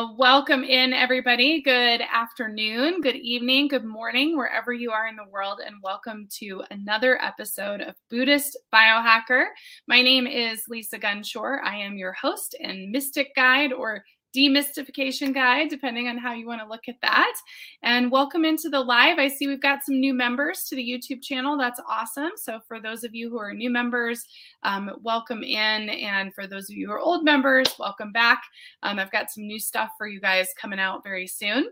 Well, welcome in, everybody. Good afternoon, good evening, good morning, wherever you are in the world, and welcome to another episode of Buddhist Biohacker. My name is Lisa Gunshore. I am your host and mystic guide or demystification guide, depending on how you want to look at that. And welcome into the live. I see we've got some new members to the YouTube channel. That's awesome. So, for those of you who are new members, um, welcome in. And for those of you who are old members, welcome back. Um, I've got some new stuff for you guys coming out very soon.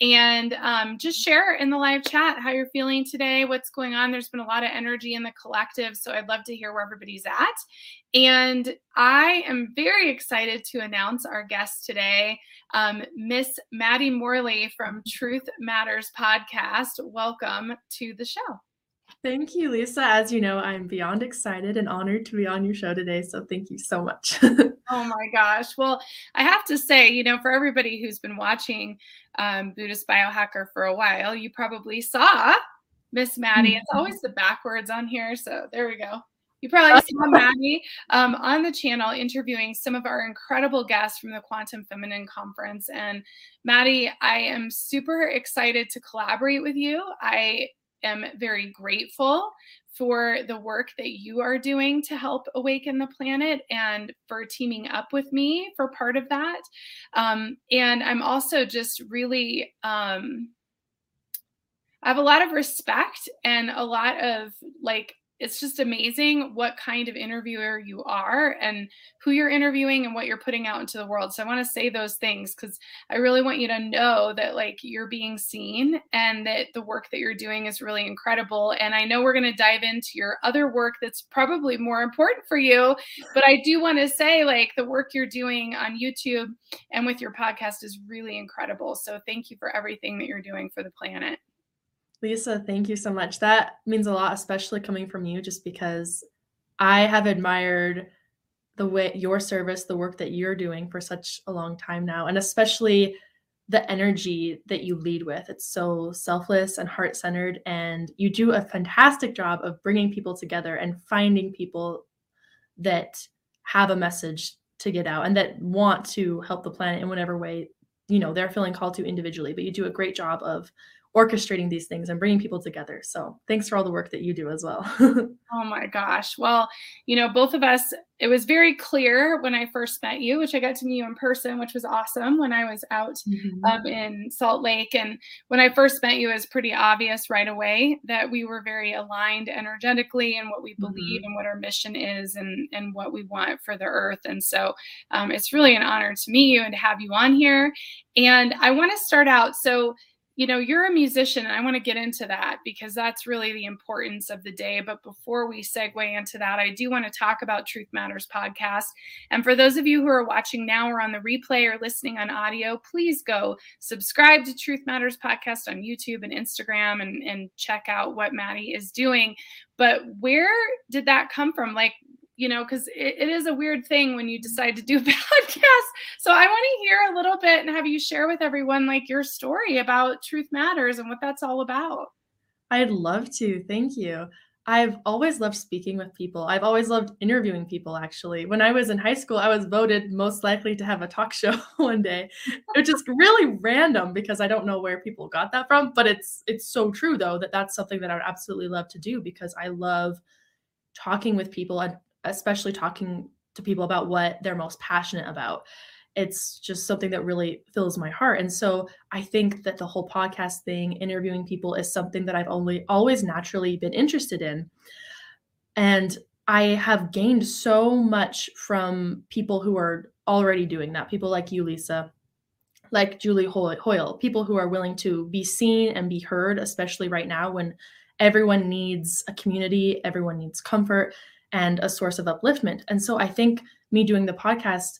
And um, just share in the live chat how you're feeling today, what's going on. There's been a lot of energy in the collective. So, I'd love to hear where everybody's at. And I am very excited to announce our guest today, um, Miss Maddie Morley from Truth Matters podcast. Welcome to the show. Thank you, Lisa. As you know, I'm beyond excited and honored to be on your show today. So thank you so much. oh my gosh. Well, I have to say, you know, for everybody who's been watching um, Buddhist Biohacker for a while, you probably saw Miss Maddie. Mm-hmm. It's always the backwards on here. So there we go. You probably saw Maddie um, on the channel interviewing some of our incredible guests from the Quantum Feminine Conference. And Maddie, I am super excited to collaborate with you. I am very grateful for the work that you are doing to help awaken the planet and for teaming up with me for part of that. Um, and I'm also just really. Um, I have a lot of respect and a lot of like it's just amazing what kind of interviewer you are and who you're interviewing and what you're putting out into the world. So I want to say those things because I really want you to know that like you're being seen and that the work that you're doing is really incredible. And I know we're going to dive into your other work that's probably more important for you, but I do want to say like the work you're doing on YouTube and with your podcast is really incredible. So thank you for everything that you're doing for the planet. Lisa, thank you so much. That means a lot, especially coming from you, just because I have admired the way your service, the work that you're doing for such a long time now, and especially the energy that you lead with. It's so selfless and heart centered, and you do a fantastic job of bringing people together and finding people that have a message to get out and that want to help the planet in whatever way you know they're feeling called to individually but you do a great job of orchestrating these things and bringing people together. So thanks for all the work that you do as well. oh my gosh. Well, you know, both of us, it was very clear when I first met you, which I got to meet you in person, which was awesome when I was out mm-hmm. um, in Salt Lake. And when I first met you, it was pretty obvious right away that we were very aligned energetically in what we believe mm-hmm. and what our mission is and, and what we want for the earth. And so um, it's really an honor to meet you and to have you on here. And I want to start out. So, you know, you're a musician, and I want to get into that because that's really the importance of the day. But before we segue into that, I do want to talk about Truth Matters podcast. And for those of you who are watching now or on the replay or listening on audio, please go subscribe to Truth Matters podcast on YouTube and Instagram and, and check out what Maddie is doing. But where did that come from? Like, you know, because it, it is a weird thing when you decide to do a podcast. So I want to hear a little bit and have you share with everyone like your story about Truth Matters and what that's all about. I'd love to. Thank you. I've always loved speaking with people. I've always loved interviewing people, actually. When I was in high school, I was voted most likely to have a talk show one day, which is really random because I don't know where people got that from. But it's it's so true though that that's something that I would absolutely love to do because I love talking with people and especially talking to people about what they're most passionate about. It's just something that really fills my heart. And so I think that the whole podcast thing, interviewing people, is something that I've only always naturally been interested in. And I have gained so much from people who are already doing that, people like you, Lisa, like Julie Hoyle, people who are willing to be seen and be heard, especially right now when everyone needs a community, everyone needs comfort, and a source of upliftment. And so I think me doing the podcast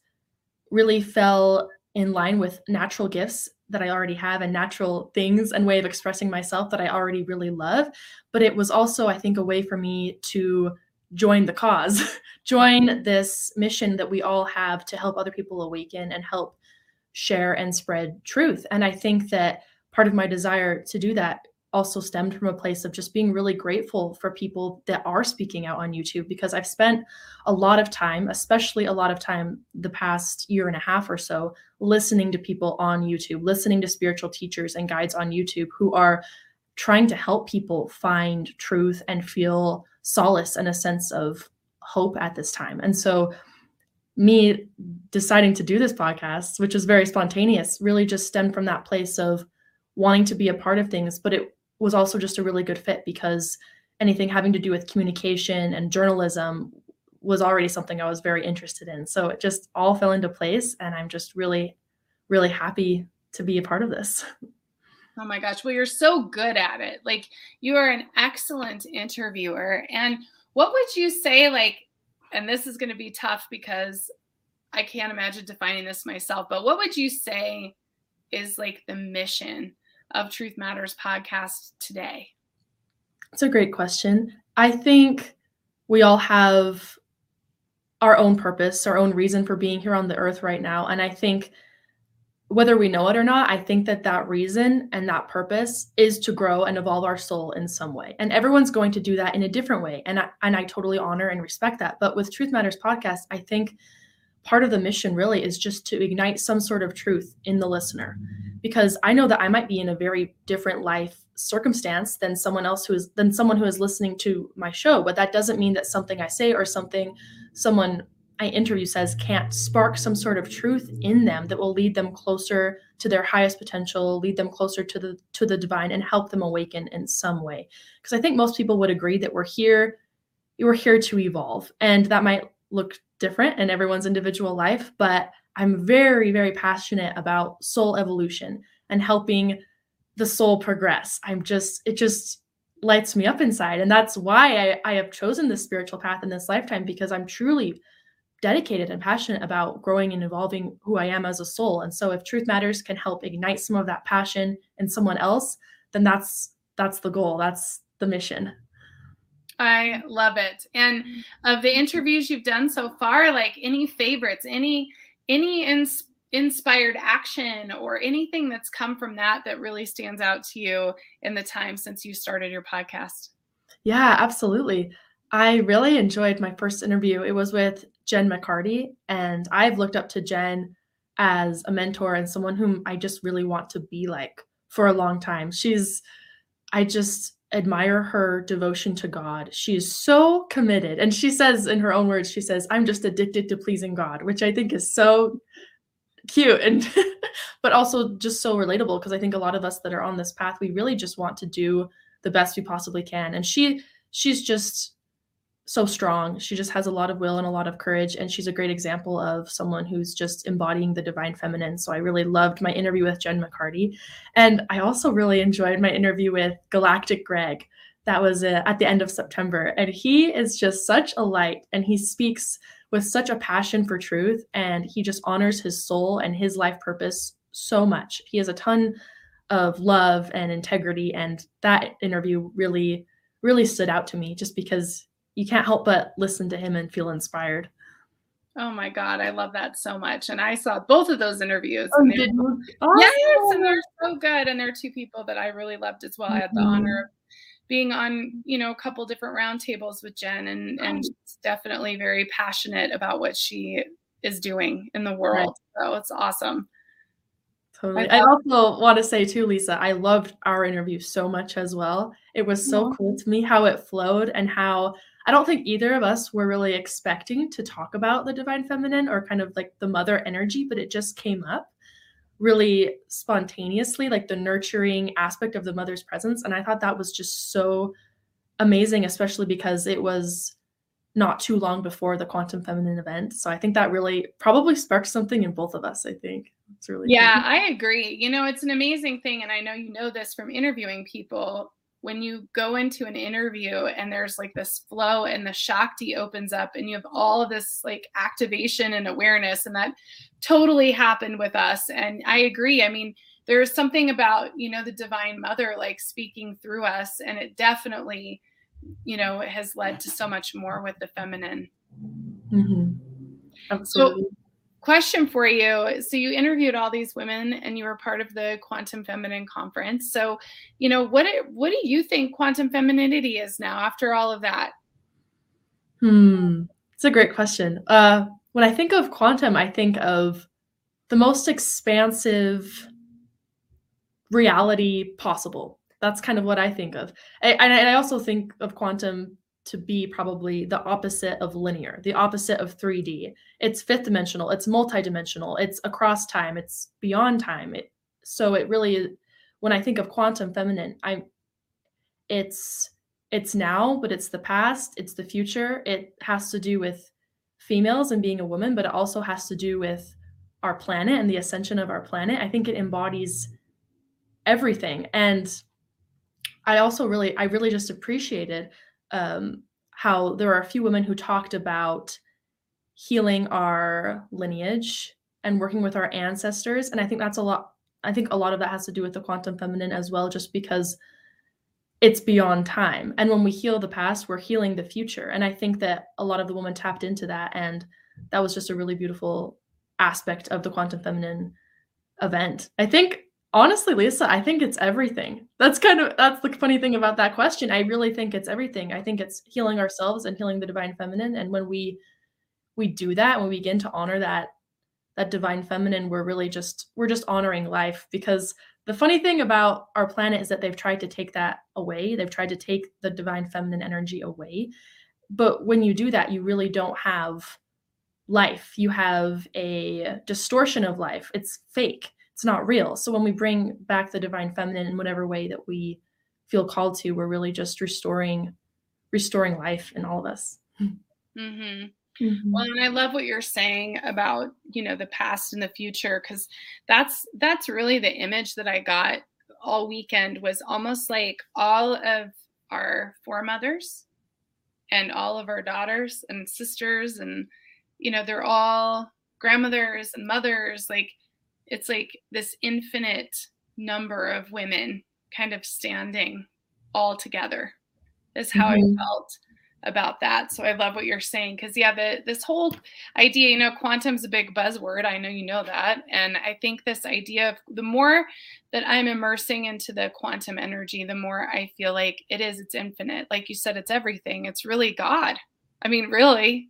really fell in line with natural gifts that I already have and natural things and way of expressing myself that I already really love. But it was also, I think, a way for me to join the cause, join this mission that we all have to help other people awaken and help share and spread truth. And I think that part of my desire to do that also stemmed from a place of just being really grateful for people that are speaking out on YouTube because I've spent a lot of time, especially a lot of time the past year and a half or so, listening to people on YouTube, listening to spiritual teachers and guides on YouTube who are trying to help people find truth and feel solace and a sense of hope at this time. And so, me deciding to do this podcast, which was very spontaneous, really just stemmed from that place of wanting to be a part of things, but it was also just a really good fit because anything having to do with communication and journalism was already something I was very interested in. So it just all fell into place and I'm just really really happy to be a part of this. Oh my gosh. Well, you're so good at it. Like you are an excellent interviewer. And what would you say like and this is going to be tough because I can't imagine defining this myself, but what would you say is like the mission of Truth Matters podcast today? It's a great question. I think we all have our own purpose, our own reason for being here on the earth right now. And I think whether we know it or not, I think that that reason and that purpose is to grow and evolve our soul in some way. And everyone's going to do that in a different way. And I, and I totally honor and respect that. But with Truth Matters podcast, I think part of the mission really is just to ignite some sort of truth in the listener. Because i know that i might be in a very different life circumstance than someone else who is than someone who is listening to my show but that doesn't mean that something i say or something someone i interview says can't spark some sort of truth in them that will lead them closer to their highest potential lead them closer to the to the divine and help them awaken in some way. Because i think most people would agree that we're here we're here to evolve and that might look different in everyone's individual life, but I'm very, very passionate about soul evolution and helping the soul progress. I'm just, it just lights me up inside. And that's why I, I have chosen this spiritual path in this lifetime because I'm truly dedicated and passionate about growing and evolving who I am as a soul. And so if Truth Matters can help ignite some of that passion in someone else, then that's that's the goal. That's the mission. I love it. And of the interviews you've done so far, like any favorites, any any ins- inspired action or anything that's come from that that really stands out to you in the time since you started your podcast? Yeah, absolutely. I really enjoyed my first interview. It was with Jen McCarty, and I've looked up to Jen as a mentor and someone whom I just really want to be like for a long time. She's I just admire her devotion to God. She is so committed. And she says, in her own words, she says, I'm just addicted to pleasing God, which I think is so cute and but also just so relatable because I think a lot of us that are on this path, we really just want to do the best we possibly can. And she she's just so strong. She just has a lot of will and a lot of courage. And she's a great example of someone who's just embodying the divine feminine. So I really loved my interview with Jen McCarty. And I also really enjoyed my interview with Galactic Greg. That was uh, at the end of September. And he is just such a light and he speaks with such a passion for truth. And he just honors his soul and his life purpose so much. He has a ton of love and integrity. And that interview really, really stood out to me just because you can't help but listen to him and feel inspired. Oh my God, I love that so much. And I saw both of those interviews. Oh, you? Awesome. Yes, and they're so good. And they're two people that I really loved as well. Mm-hmm. I had the honor of being on, you know, a couple different roundtables with Jen and and definitely very passionate about what she is doing in the world. Right. So it's awesome. Totally. I, I also want to say too, Lisa, I loved our interview so much as well. It was so yeah. cool to me how it flowed and how I don't think either of us were really expecting to talk about the divine feminine or kind of like the mother energy, but it just came up really spontaneously, like the nurturing aspect of the mother's presence. And I thought that was just so amazing, especially because it was not too long before the quantum feminine event. So I think that really probably sparked something in both of us, I think. It's really Yeah, cool. I agree. You know, it's an amazing thing and I know you know this from interviewing people when you go into an interview and there's like this flow and the Shakti opens up and you have all of this like activation and awareness. And that totally happened with us. And I agree. I mean, there's something about, you know, the Divine Mother like speaking through us. And it definitely, you know, has led to so much more with the feminine. Mm-hmm. Absolutely. So, question for you. So you interviewed all these women and you were part of the quantum feminine conference. So you know what what do you think quantum femininity is now after all of that? Hmm it's a great question. Uh when i think of quantum i think of the most expansive reality possible. That's kind of what i think of. And I also think of quantum to be probably the opposite of linear, the opposite of 3D. It's fifth dimensional, it's multidimensional, it's across time, it's beyond time. It so it really when I think of quantum feminine, I'm it's it's now, but it's the past, it's the future. It has to do with females and being a woman, but it also has to do with our planet and the ascension of our planet. I think it embodies everything. And I also really I really just appreciated um, how there are a few women who talked about healing our lineage and working with our ancestors. And i think that's a lot i think a lot of that has to do with the quantum feminine as well just because it's beyond time. And when we heal the past we're healing the future. And i think that a lot of the women tapped into that and that was just a really beautiful aspect of the quantum feminine event. I think honestly lisa i think it's everything. That's kind of that's the funny thing about that question. I really think it's everything. I think it's healing ourselves and healing the divine feminine. And when we we do that when we begin to honor that that divine feminine we're really just we're just honoring life. Because the funny thing about our planet is that they've tried to take that away. They've tried to take the divine feminine energy away. But when you do that you really don't have life. You have a distortion of life. It's fake it's not real. So when we bring back the divine feminine in whatever way that we feel called to, we're really just restoring restoring life in all of us. Mm-hmm. Mm-hmm. Well, and I love what you're saying about you know the past and the future because that's that's really the image that I got all weekend was almost like all of our foremothers and all of our daughters and sisters and you know they're all grandmothers and mothers like it's like this infinite number of women kind of standing all together is how mm-hmm. I felt about that. So I love what you're saying because yeah, the this whole idea, you know, quantum's a big buzzword. I know you know that, and I think this idea of the more that I'm immersing into the quantum energy, the more I feel like it is. It's infinite, like you said, it's everything. It's really God. I mean, really.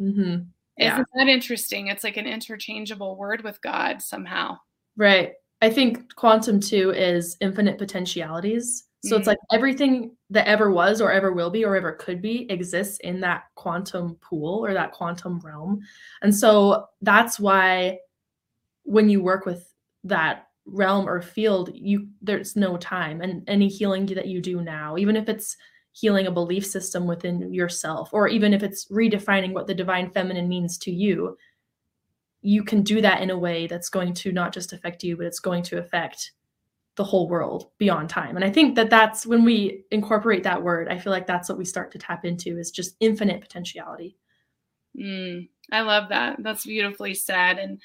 Mm-hmm. Yeah. Isn't that interesting? It's like an interchangeable word with God somehow. Right. I think quantum too is infinite potentialities. So mm-hmm. it's like everything that ever was or ever will be or ever could be exists in that quantum pool or that quantum realm. And so that's why when you work with that realm or field, you there's no time and any healing that you do now, even if it's healing a belief system within yourself, or even if it's redefining what the divine feminine means to you, you can do that in a way that's going to not just affect you, but it's going to affect the whole world beyond time. And I think that that's when we incorporate that word, I feel like that's what we start to tap into is just infinite potentiality. Mm, I love that. That's beautifully said. And,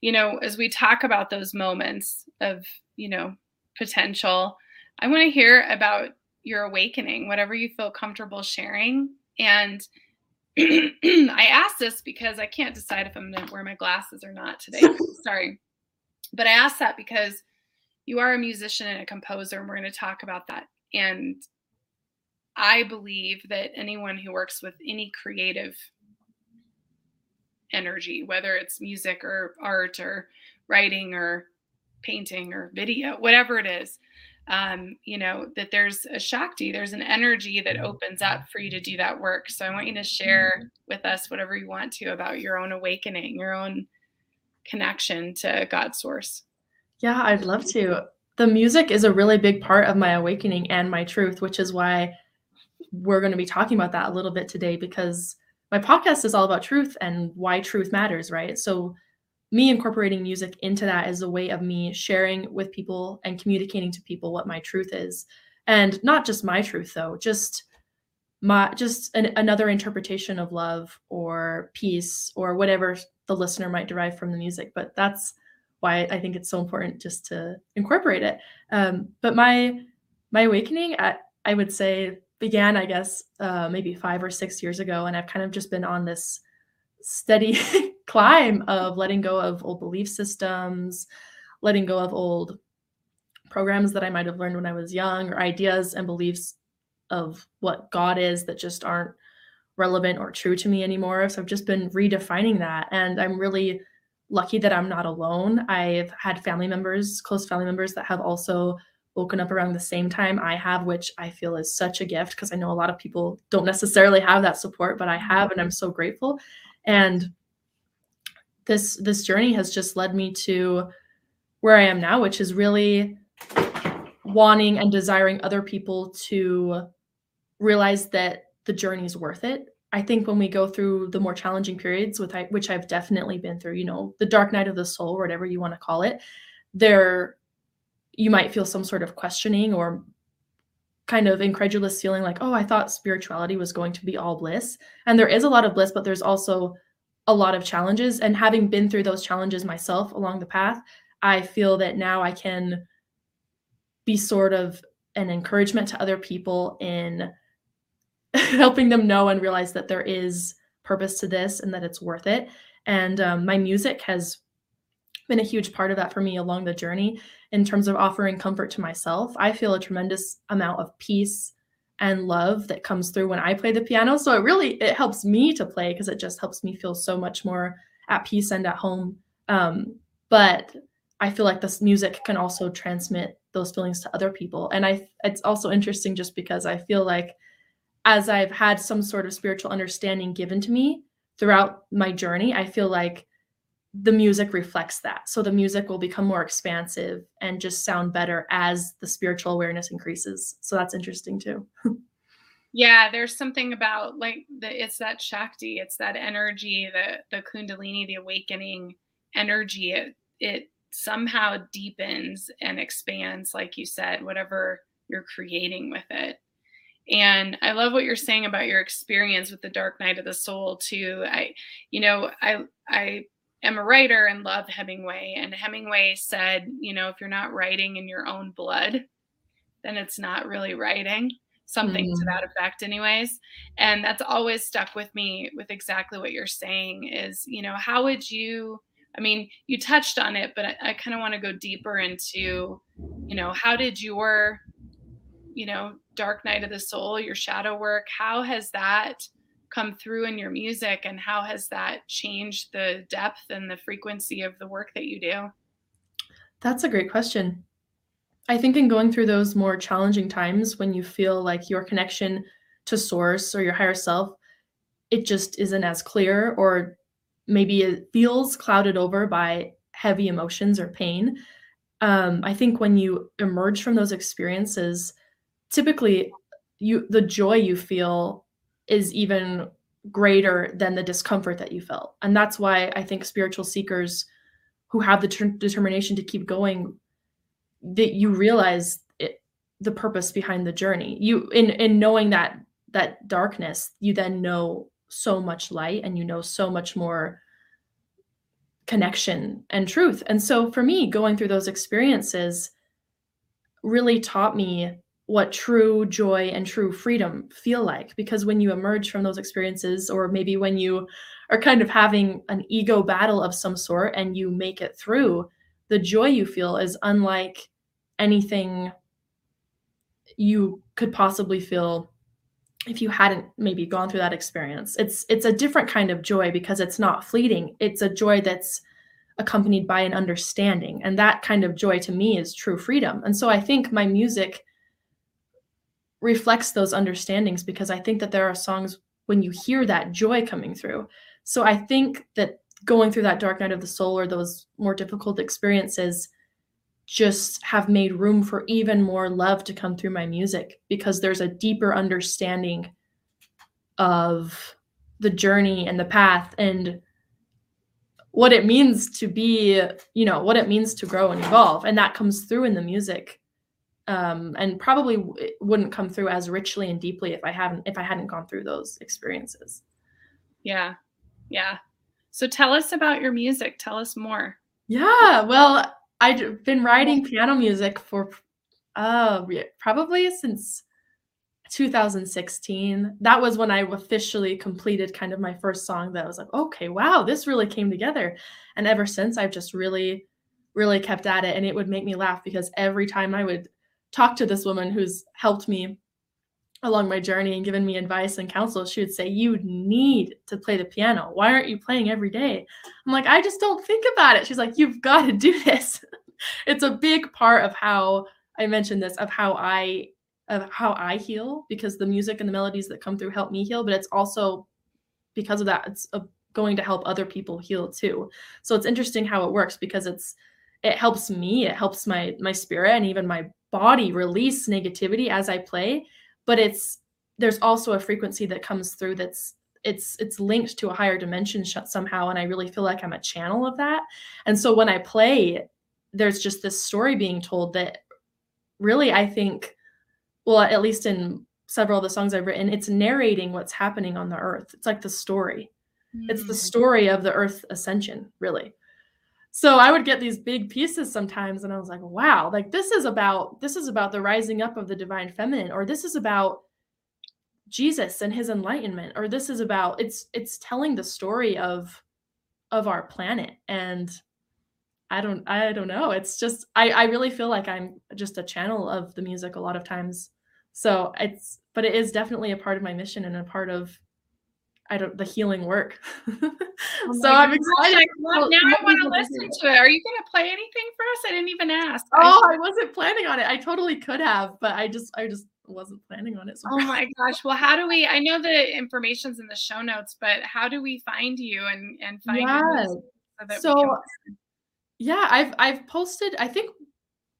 you know, as we talk about those moments of, you know, potential, I want to hear about your awakening, whatever you feel comfortable sharing. And I asked this because I can't decide if I'm going to wear my glasses or not today. Sorry. But I asked that because you are a musician and a composer, and we're going to talk about that. And I believe that anyone who works with any creative energy, whether it's music or art or writing or painting or video, whatever it is, um, you know, that there's a Shakti, there's an energy that opens up for you to do that work. So I want you to share mm-hmm. with us whatever you want to about your own awakening, your own connection to God source. Yeah, I'd love to. The music is a really big part of my awakening and my truth, which is why we're going to be talking about that a little bit today because my podcast is all about truth and why truth matters, right? So me incorporating music into that is a way of me sharing with people and communicating to people what my truth is. And not just my truth though just my just an, another interpretation of love or peace or whatever the listener might derive from the music. But that's why i think it's so important just to incorporate it. Um, but my my awakening at, i would say began i guess uh, maybe five or six years ago and i've kind of just been on this steady climb of letting go of old belief systems, letting go of old programs that I might have learned when I was young, or ideas and beliefs of what God is that just aren't relevant or true to me anymore. So I've just been redefining that. And I'm really lucky that I'm not alone. I've had family members, close family members, that have also woken up around the same time I have, which I feel is such a gift because I know a lot of people don't necessarily have that support, but I have, and I'm so grateful. And this this journey has just led me to where I am now, which is really wanting and desiring other people to realize that the journey is worth it. I think when we go through the more challenging periods, with which I've definitely been through, you know, the dark night of the soul, whatever you want to call it, there you might feel some sort of questioning or kind of incredulous feeling like, oh, I thought spirituality was going to be all bliss. And there is a lot of bliss, but there's also a lot of challenges. And having been through those challenges myself along the path, I feel that now I can be sort of an encouragement to other people in helping them know and realize that there is purpose to this and that it's worth it. And um, my music has been a huge part of that for me along the journey in terms of offering comfort to myself. I feel a tremendous amount of peace and love that comes through when I play the piano. So it really it helps me to play because it just helps me feel so much more at peace and at home. Um, but I feel like this music can also transmit those feelings to other people. And I it's also interesting just because I feel like as I've had some sort of spiritual understanding given to me throughout my journey, I feel like the music reflects that. So the music will become more expansive and just sound better as the spiritual awareness increases. So that's interesting too. yeah, there's something about like the it's that shakti, it's that energy, the the kundalini, the awakening energy. It it somehow deepens and expands, like you said, whatever you're creating with it. And I love what you're saying about your experience with the dark night of the soul too. I, you know, I I am a writer and love Hemingway. And Hemingway said, you know, if you're not writing in your own blood, then it's not really writing. Something mm-hmm. to that effect, anyways. And that's always stuck with me with exactly what you're saying is, you know, how would you, I mean, you touched on it, but I, I kind of want to go deeper into, you know, how did your, you know, dark night of the soul, your shadow work, how has that come through in your music and how has that changed the depth and the frequency of the work that you do? That's a great question. I think in going through those more challenging times when you feel like your connection to source or your higher self it just isn't as clear or maybe it feels clouded over by heavy emotions or pain. Um, i think when you emerge from those experiences typically you the joy you feel is even greater than the discomfort that you felt. And that's why I think spiritual seekers who have the ter- determination to keep going that you realize it, the purpose behind the journey. You in in knowing that that darkness, you then know so much light and you know so much more connection and truth. And so for me, going through those experiences really taught me what true joy and true freedom feel like. Because when you emerge from those experiences or maybe when you are kind of having an ego battle of some sort and you make it through the joy you feel is unlike anything you could possibly feel if you hadn't maybe gone through that experience. It's it's a different kind of joy because it's not fleeting. It's a joy that's accompanied by an understanding. And that kind of joy to me is true freedom. And so i think my music reflects those understandings because I think that there are songs when you hear that joy coming through. So I think that going through that dark night of the soul or those more difficult experiences just have made room for even more love to come through my music because there's a deeper understanding of the journey and the path and what it means to be, you know, what it means to grow and evolve. And that comes through in the music um, and probably wouldn't come through as richly and deeply if I haven't if I hadn't gone through those experiences. Yeah, yeah. So tell us about your music. Tell us more. Yeah, well, I've been writing piano music for uh probably since 2016. That was when I officially completed kind of my first song that I was like, okay, wow, this really came together. And ever since, I've just really, really kept at it. And it would make me laugh because every time I would talk to this woman who's helped me along my journey and given me advice and counsel, she would say, You need to play the piano. Why aren't you playing every day? I'm like, I just don't think about it. She's like, You've got to do this. it's a big part of how I mentioned this, of how I of how I heal because the music and the melodies that come through help me heal, but it's also because of that, it's a, going to help other people heal too. So it's interesting how it works because it's it helps me, it helps my my spirit and even my body release negativity as I play, but it's there's also a frequency that comes through that's it's it's linked to a higher dimension somehow and i really feel like i'm a channel of that and so when i play there's just this story being told that really i think well, at least in several of the songs I've written, it's narrating what's happening on the earth. It's like the story. Mm. It's the hmm. story of the earth ascension, really. So I would get these big pieces sometimes and I was like, wow, like this is about this is about the rising up of the divine feminine or this is about Jesus and his enlightenment or this is about it's it's telling the story of of our planet and I don't I don't know. It's just I I really feel like I'm just a channel of the music a lot of times. So it's but it is definitely a part of my mission and a part of I don't the healing work. Oh so I'm excited. Now I want to listen to it. Are you going to play anything for us? I didn't even ask. Oh, I, I wasn't planning on it. I totally could have, but I just I just wasn't planning on it. So oh my gosh. Well, how do we I know the information's in the show notes, but how do we find you and and find yeah. you so, so yeah, I've I've posted I think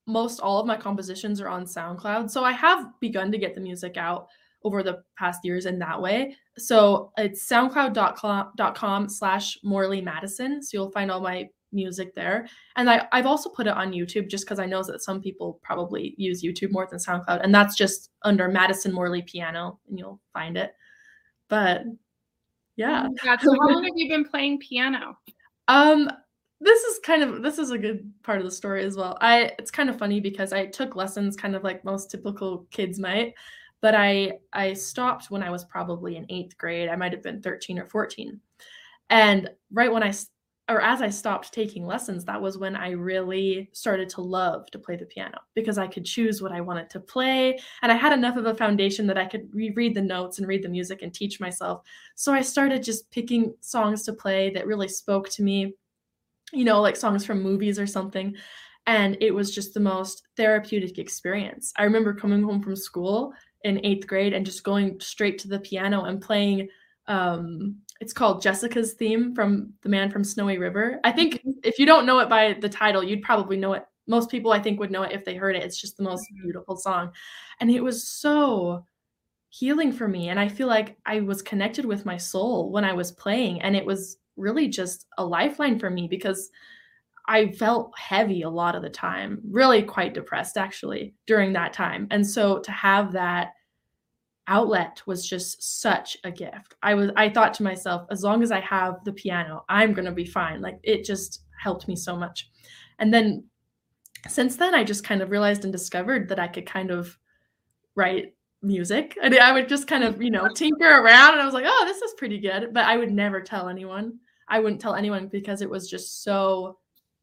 most all of my compositions are on SoundCloud. So I have begun to get the music out over the past years in that way. So it's soundcloud.com slash Morley Madison. So you'll find all my music there. And I, I've also put it on YouTube just because I know that some people probably use YouTube more than SoundCloud. And that's just under Madison Morley Piano and you'll find it. But yeah. Oh so how long have you been playing piano? Um, this is kind of this is a good part of the story as well. I it's kind of funny because I took lessons kind of like most typical kids might, but I I stopped when I was probably in 8th grade. I might have been 13 or 14. And right when I or as I stopped taking lessons, that was when I really started to love to play the piano because I could choose what I wanted to play. And I had enough of a foundation that I could reread the notes and read the music and teach myself. So I started just picking songs to play that really spoke to me you know, like songs from movies or something. And it was just the most therapeutic experience. I remember coming home from school in eighth grade and just going straight to the piano and playing um it's called Jessica's theme from the man from Snowy River. I think mm-hmm. if you don't know it by the title, you'd probably know it. Most people I think would know it if they heard it. It's just the most mm-hmm. beautiful song. And it was so healing for me and I feel like I was connected with my soul when I was playing and it was really just a lifeline for me because I felt heavy a lot of the time, really quite depressed actually during that time. And so to have that outlet was just such a gift. I was I thought to myself, as long as I have the piano, I'm going to be fine. Like it just helped me so much. And then since then I just kind of realized and discovered that I could kind of write music. And I would just kind of, you know, tinker around and I was like, oh, this is pretty good. But I would never tell anyone. I wouldn't tell anyone because it was just so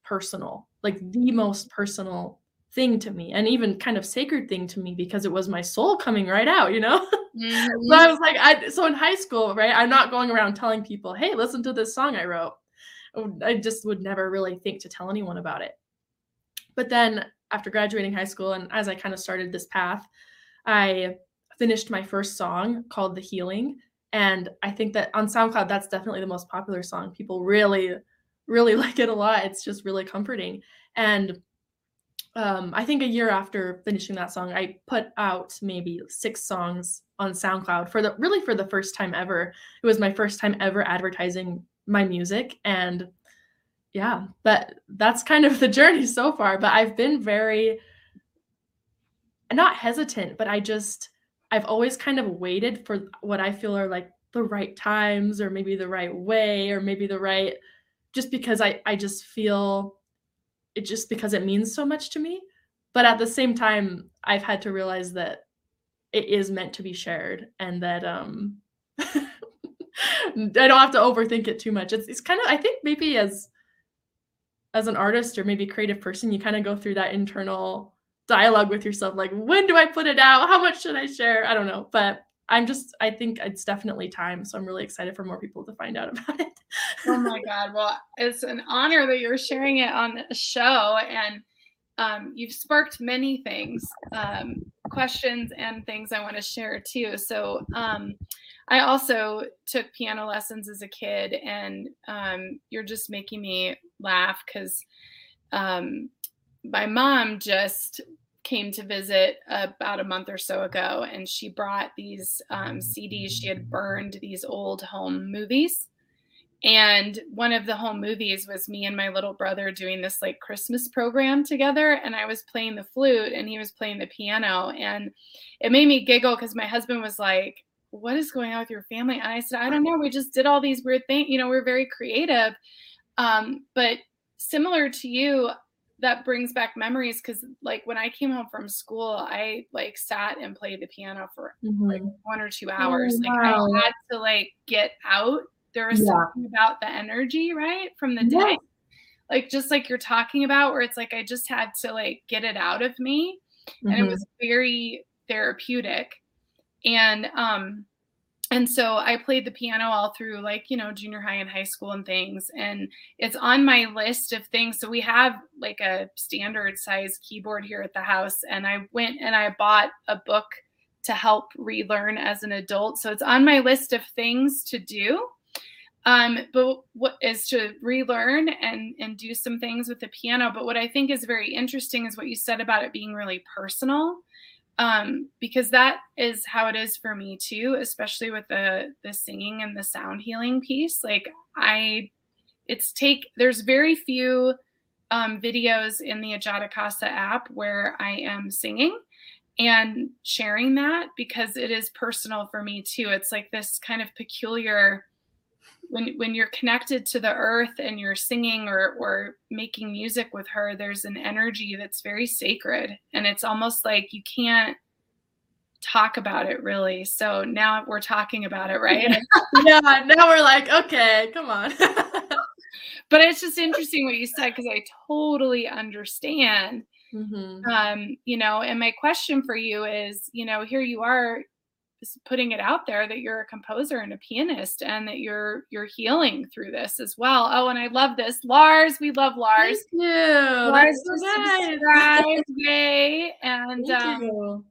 personal, like the most personal thing to me and even kind of sacred thing to me because it was my soul coming right out, you know? Mm-hmm. so I was like, I so in high school, right? I'm not going around telling people, hey, listen to this song I wrote. I just would never really think to tell anyone about it. But then after graduating high school and as I kind of started this path, I finished my first song called The Healing. And I think that on SoundCloud, that's definitely the most popular song. People really, really like it a lot. It's just really comforting. And um, I think a year after finishing that song, I put out maybe six songs on SoundCloud for the really for the first time ever. It was my first time ever advertising my music. And yeah, but that's kind of the journey so far. But I've been very not hesitant, but I just I've always kind of waited for what I feel are like the right times or maybe the right way or maybe the right just because I I just feel it just because it means so much to me. But at the same time, I've had to realize that it is meant to be shared and that um I don't have to overthink it too much. It's it's kind of I think maybe as as an artist or maybe creative person, you kind of go through that internal dialogue with yourself like when do I put it out? How much should I share? I don't know, but I'm just I think it's definitely time, so I'm really excited for more people to find out about it. oh my god. Well, it's an honor that you're sharing it on the show and um, you've sparked many things, um, questions and things I want to share too. So, um, I also took piano lessons as a kid, and um, you're just making me laugh because um, my mom just came to visit about a month or so ago, and she brought these um, CDs. She had burned these old home movies and one of the home movies was me and my little brother doing this like Christmas program together. And I was playing the flute and he was playing the piano. And it made me giggle because my husband was like, What is going on with your family? And I said, I don't know. We just did all these weird things. You know, we're very creative. Um, but similar to you, that brings back memories because like when I came home from school, I like sat and played the piano for mm-hmm. like one or two hours. Oh, wow. Like I had to like get out there was yeah. something about the energy, right? From the day. Yeah. Like just like you're talking about, where it's like I just had to like get it out of me. Mm-hmm. And it mm-hmm. was very therapeutic. And um and so I played the piano all through like, you know, junior high and high school and things. And it's on my list of things. So we have like a standard size keyboard here at the house. And I went and I bought a book to help relearn as an adult. So it's on my list of things to do. Um, but what is to relearn and and do some things with the piano. But what I think is very interesting is what you said about it being really personal, um, because that is how it is for me too, especially with the the singing and the sound healing piece. Like I, it's take. There's very few um, videos in the Ajata Casa app where I am singing and sharing that because it is personal for me too. It's like this kind of peculiar when when you're connected to the earth and you're singing or or making music with her there's an energy that's very sacred. And it's almost like you can't talk about it really. So now we're talking about it right? Yeah. Now we're like okay come on. But it's just interesting what you said because i totally understand. Mm-hmm. um you know and my question for you is you know here you are putting it out there that you're a composer and a pianist and that you're you're healing through this as well. Oh, and I love this. Lars, we love Lars. Thank you. Lars so nice. Yay. And thank um, you.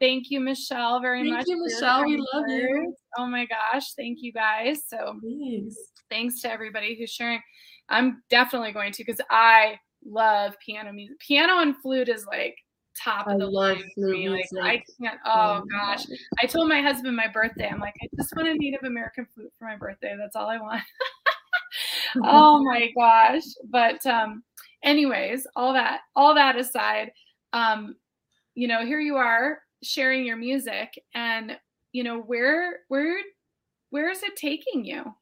Thank you, Michelle, very thank much. Thank you, Michelle. We love you. Oh my gosh. Thank you guys. So Please. thanks to everybody who's sharing. I'm definitely going to because I love piano music. Piano and flute is like top of I the line for me. Like I can't. Oh gosh, I told my husband my birthday. I'm like, I just want a Native American flute for my birthday. That's all I want. oh my gosh. But um, anyways, all that all that aside, um, you know, here you are sharing your music, and you know, where where where is it taking you?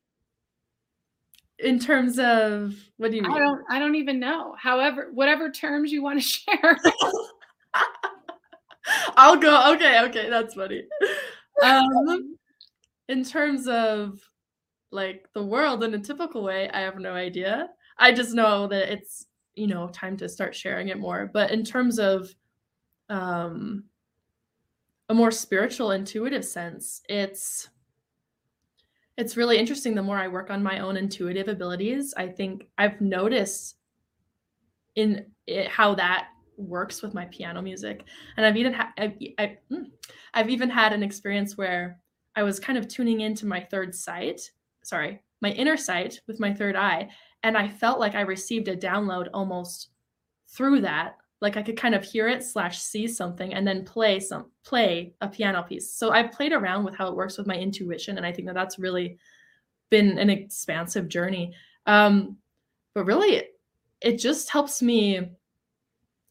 in terms of what do you mean? I don't I don't even know. However, whatever terms you want to share. I'll go. Okay, okay, that's funny. Um, in terms of like the world in a typical way, I have no idea. I just know that it's you know time to start sharing it more. But in terms of um, a more spiritual, intuitive sense, it's it's really interesting. The more I work on my own intuitive abilities, I think I've noticed in it, how that works with my piano music. And I've even had I've, I, hmm, I've even had an experience where I was kind of tuning into my third sight, sorry, my inner sight with my third eye, and I felt like I received a download almost through that. Like I could kind of hear it slash see something and then play some play a piano piece. So I've played around with how it works with my intuition, and I think that that's really been an expansive journey. Um, but really, it just helps me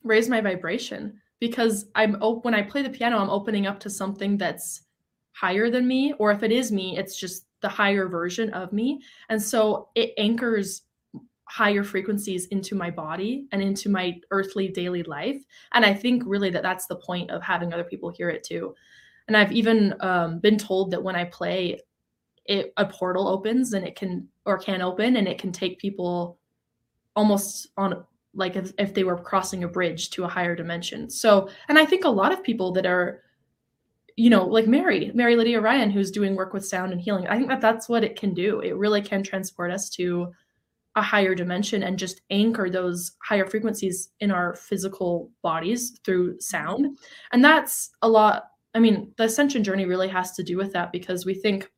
raise my vibration because I'm when I play the piano, I'm opening up to something that's higher than me, or if it is me, it's just the higher version of me. And so it anchors higher frequencies into my body and into my earthly daily life. And I think really that that's the point of having other people hear it too. And I've even um, been told that when I play, it a portal opens and it can or can open and it can take people almost on like if, if they were crossing a bridge to a higher dimension. So, and I think a lot of people that are, you know, like Mary, Mary Lydia Ryan, who's doing work with sound and healing, I think that that's what it can do. It really can transport us to a higher dimension and just anchor those higher frequencies in our physical bodies through sound. And that's a lot. I mean, the ascension journey really has to do with that because we think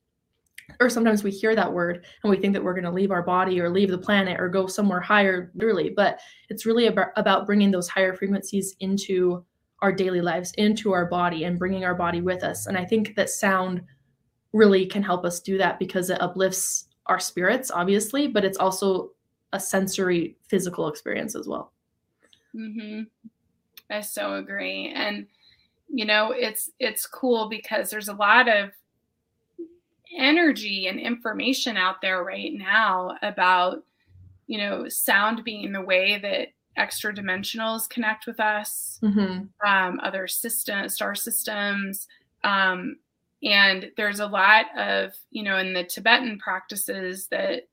or sometimes we hear that word and we think that we're going to leave our body or leave the planet or go somewhere higher literally but it's really about, about bringing those higher frequencies into our daily lives into our body and bringing our body with us and i think that sound really can help us do that because it uplifts our spirits obviously but it's also a sensory physical experience as well mm-hmm. i so agree and you know it's it's cool because there's a lot of energy and information out there right now about you know sound being the way that extra dimensionals connect with us mm-hmm. um, other system star systems um, and there's a lot of you know in the tibetan practices that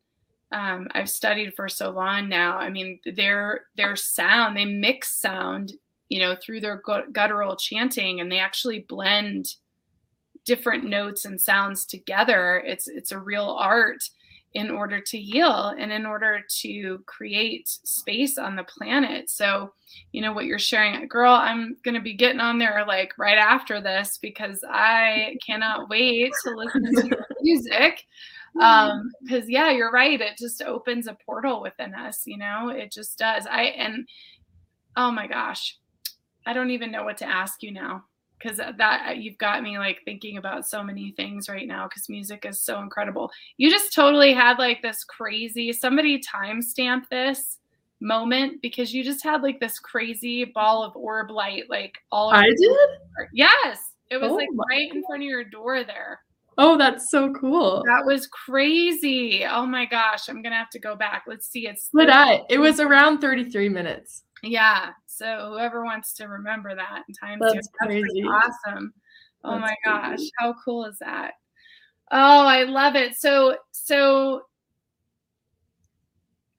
um, i've studied for so long now i mean their their sound they mix sound you know through their guttural chanting and they actually blend different notes and sounds together. It's it's a real art in order to heal and in order to create space on the planet. So you know what you're sharing girl i'm going to be getting on there like right after this because i cannot wait to listen to your music. Um because yeah you're right it just opens a portal within us you know it just does. I and oh my gosh i don't even know what to ask you now because that you've got me like thinking about so many things right now because music is so incredible. You just totally had like this crazy somebody timestamp this moment because you just had like this crazy ball of orb light like all I did? Yes. It was oh like right God. in front of your door there. Oh, that's so cool. That was crazy. Oh my gosh. I'm gonna have to go back. Let's see. It's but I it was around 33 minutes. Yeah. So whoever wants to remember that in time, that's, crazy. awesome. Oh that's my gosh, crazy. how cool is that? Oh, I love it. So so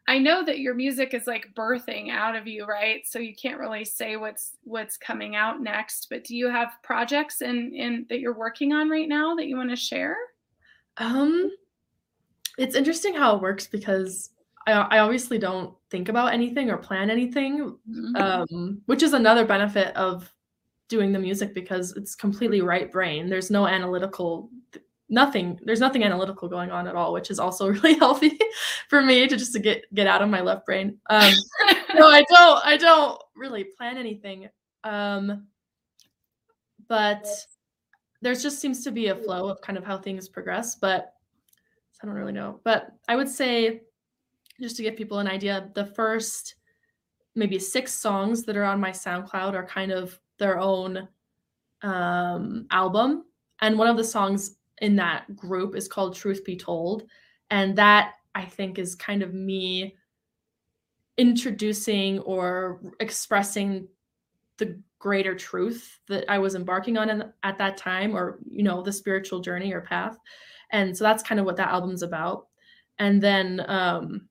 I know that your music is like birthing out of you, right? So you can't really say what's what's coming out next, but do you have projects in in that you're working on right now that you want to share? Um it's interesting how it works because I, I obviously don't think about anything or plan anything, mm-hmm. um, which is another benefit of doing the music because it's completely right brain. There's no analytical, nothing. There's nothing analytical going on at all, which is also really healthy for me to just to get get out of my left brain. Um, no, I don't. I don't really plan anything. Um, but there's just seems to be a flow of kind of how things progress. But I don't really know. But I would say just to give people an idea, the first maybe six songs that are on my SoundCloud are kind of their own um, album. And one of the songs in that group is called Truth Be Told. And that I think is kind of me introducing or expressing the greater truth that I was embarking on in, at that time, or, you know, the spiritual journey or path. And so that's kind of what that album's about. And then um,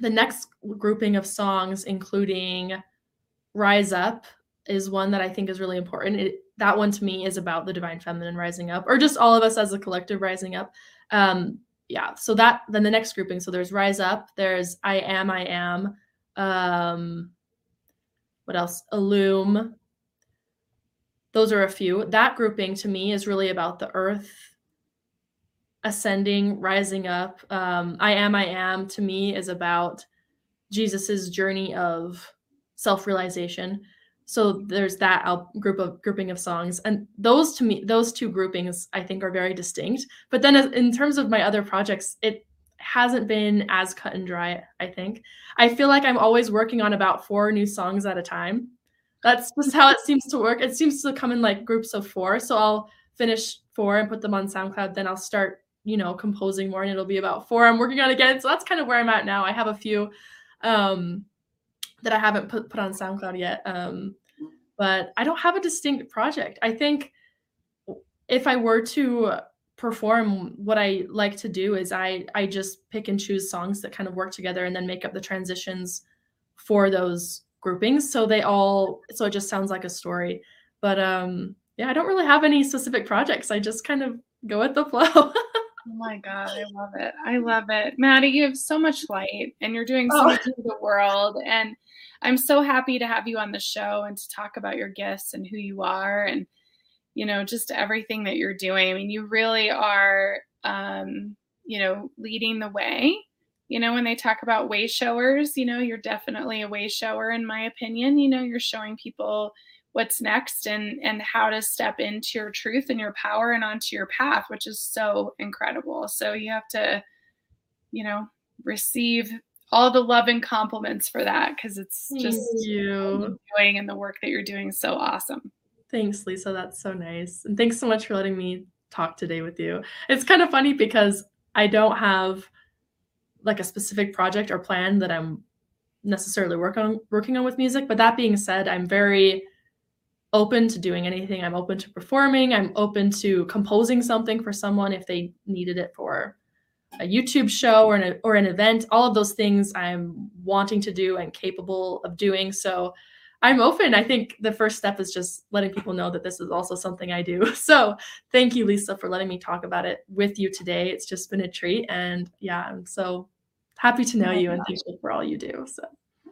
the next grouping of songs, including Rise Up, is one that I think is really important. It, that one to me is about the divine feminine rising up, or just all of us as a collective rising up. Um, yeah. So that then the next grouping. So there's Rise Up. There's I Am. I Am. Um, what else? Illume. Those are a few. That grouping to me is really about the earth ascending, rising up. Um, I am, I am to me is about Jesus's journey of self-realization. So there's that group of grouping of songs, and those to me, those two groupings, I think, are very distinct. But then, in terms of my other projects, it hasn't been as cut and dry. I think I feel like I'm always working on about four new songs at a time. That's just how it seems to work. It seems to come in like groups of four. So I'll finish four and put them on SoundCloud. Then I'll start you know, composing more and it'll be about four I'm working on again. So that's kind of where I'm at now. I have a few um, that I haven't put, put on SoundCloud yet. Um, but I don't have a distinct project. I think if I were to perform, what I like to do is I I just pick and choose songs that kind of work together and then make up the transitions for those groupings so they all so it just sounds like a story. But um yeah, I don't really have any specific projects. I just kind of go with the flow. Oh my God, I love it. I love it. Maddie, you have so much light and you're doing so oh. much in the world. And I'm so happy to have you on the show and to talk about your gifts and who you are and, you know, just everything that you're doing. I mean, you really are, um, you know, leading the way. You know, when they talk about way showers, you know, you're definitely a way shower, in my opinion. You know, you're showing people what's next and and how to step into your truth and your power and onto your path which is so incredible. So you have to you know receive all the love and compliments for that because it's Thank just you. doing and the work that you're doing so awesome. Thanks lisa. That's so nice. And thanks so much for letting me talk today with you. It's kind of funny because i don't have like a specific project or plan that i'm necessarily work on working on with music but that being said i'm very open to doing anything. I'm open to performing. I'm open to composing something for someone if they needed it for a YouTube show or an, or an event. All of those things I'm wanting to do and capable of doing. So I'm open. I think the first step is just letting people know that this is also something I do. So thank you, Lisa, for letting me talk about it with you today. It's just been a treat. And yeah, I'm so happy to know you and thank you for all you do. So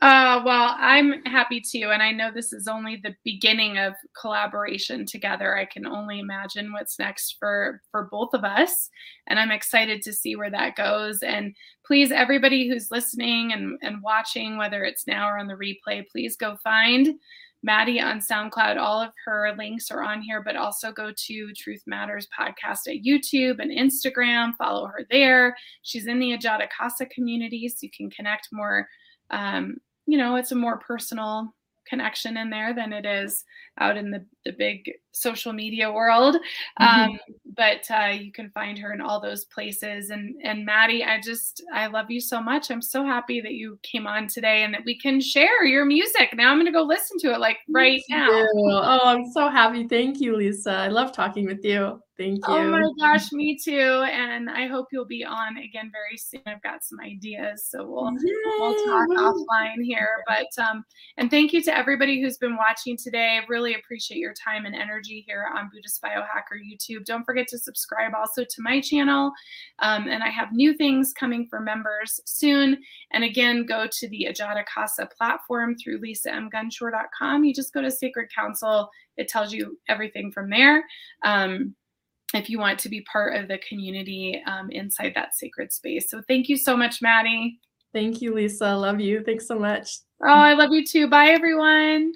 uh, well, I'm happy to. And I know this is only the beginning of collaboration together. I can only imagine what's next for, for both of us. And I'm excited to see where that goes. And please, everybody who's listening and, and watching, whether it's now or on the replay, please go find Maddie on SoundCloud. All of her links are on here, but also go to Truth Matters podcast at YouTube and Instagram. Follow her there. She's in the Ajada Casa community, so you can connect more um, you know, it's a more personal connection in there than it is out in the, the big social media world. Mm-hmm. Um, but uh, you can find her in all those places. And and Maddie, I just I love you so much. I'm so happy that you came on today and that we can share your music. Now I'm gonna go listen to it like right now. Oh, I'm so happy. Thank you, Lisa. I love talking with you. Thank you. Oh my gosh, me too. And I hope you'll be on again very soon. I've got some ideas, so we'll Yay. we'll talk offline here. But um, and thank you to everybody who's been watching today. I really appreciate your time and energy here on Buddhist Biohacker YouTube. Don't forget to subscribe also to my channel. Um, and I have new things coming for members soon. And again, go to the Ajada Casa platform through lisamgunshore.com. You just go to Sacred Council. It tells you everything from there. Um, if you want to be part of the community um, inside that sacred space. So thank you so much, Maddie. Thank you, Lisa. Love you. Thanks so much. Oh, I love you too. Bye, everyone.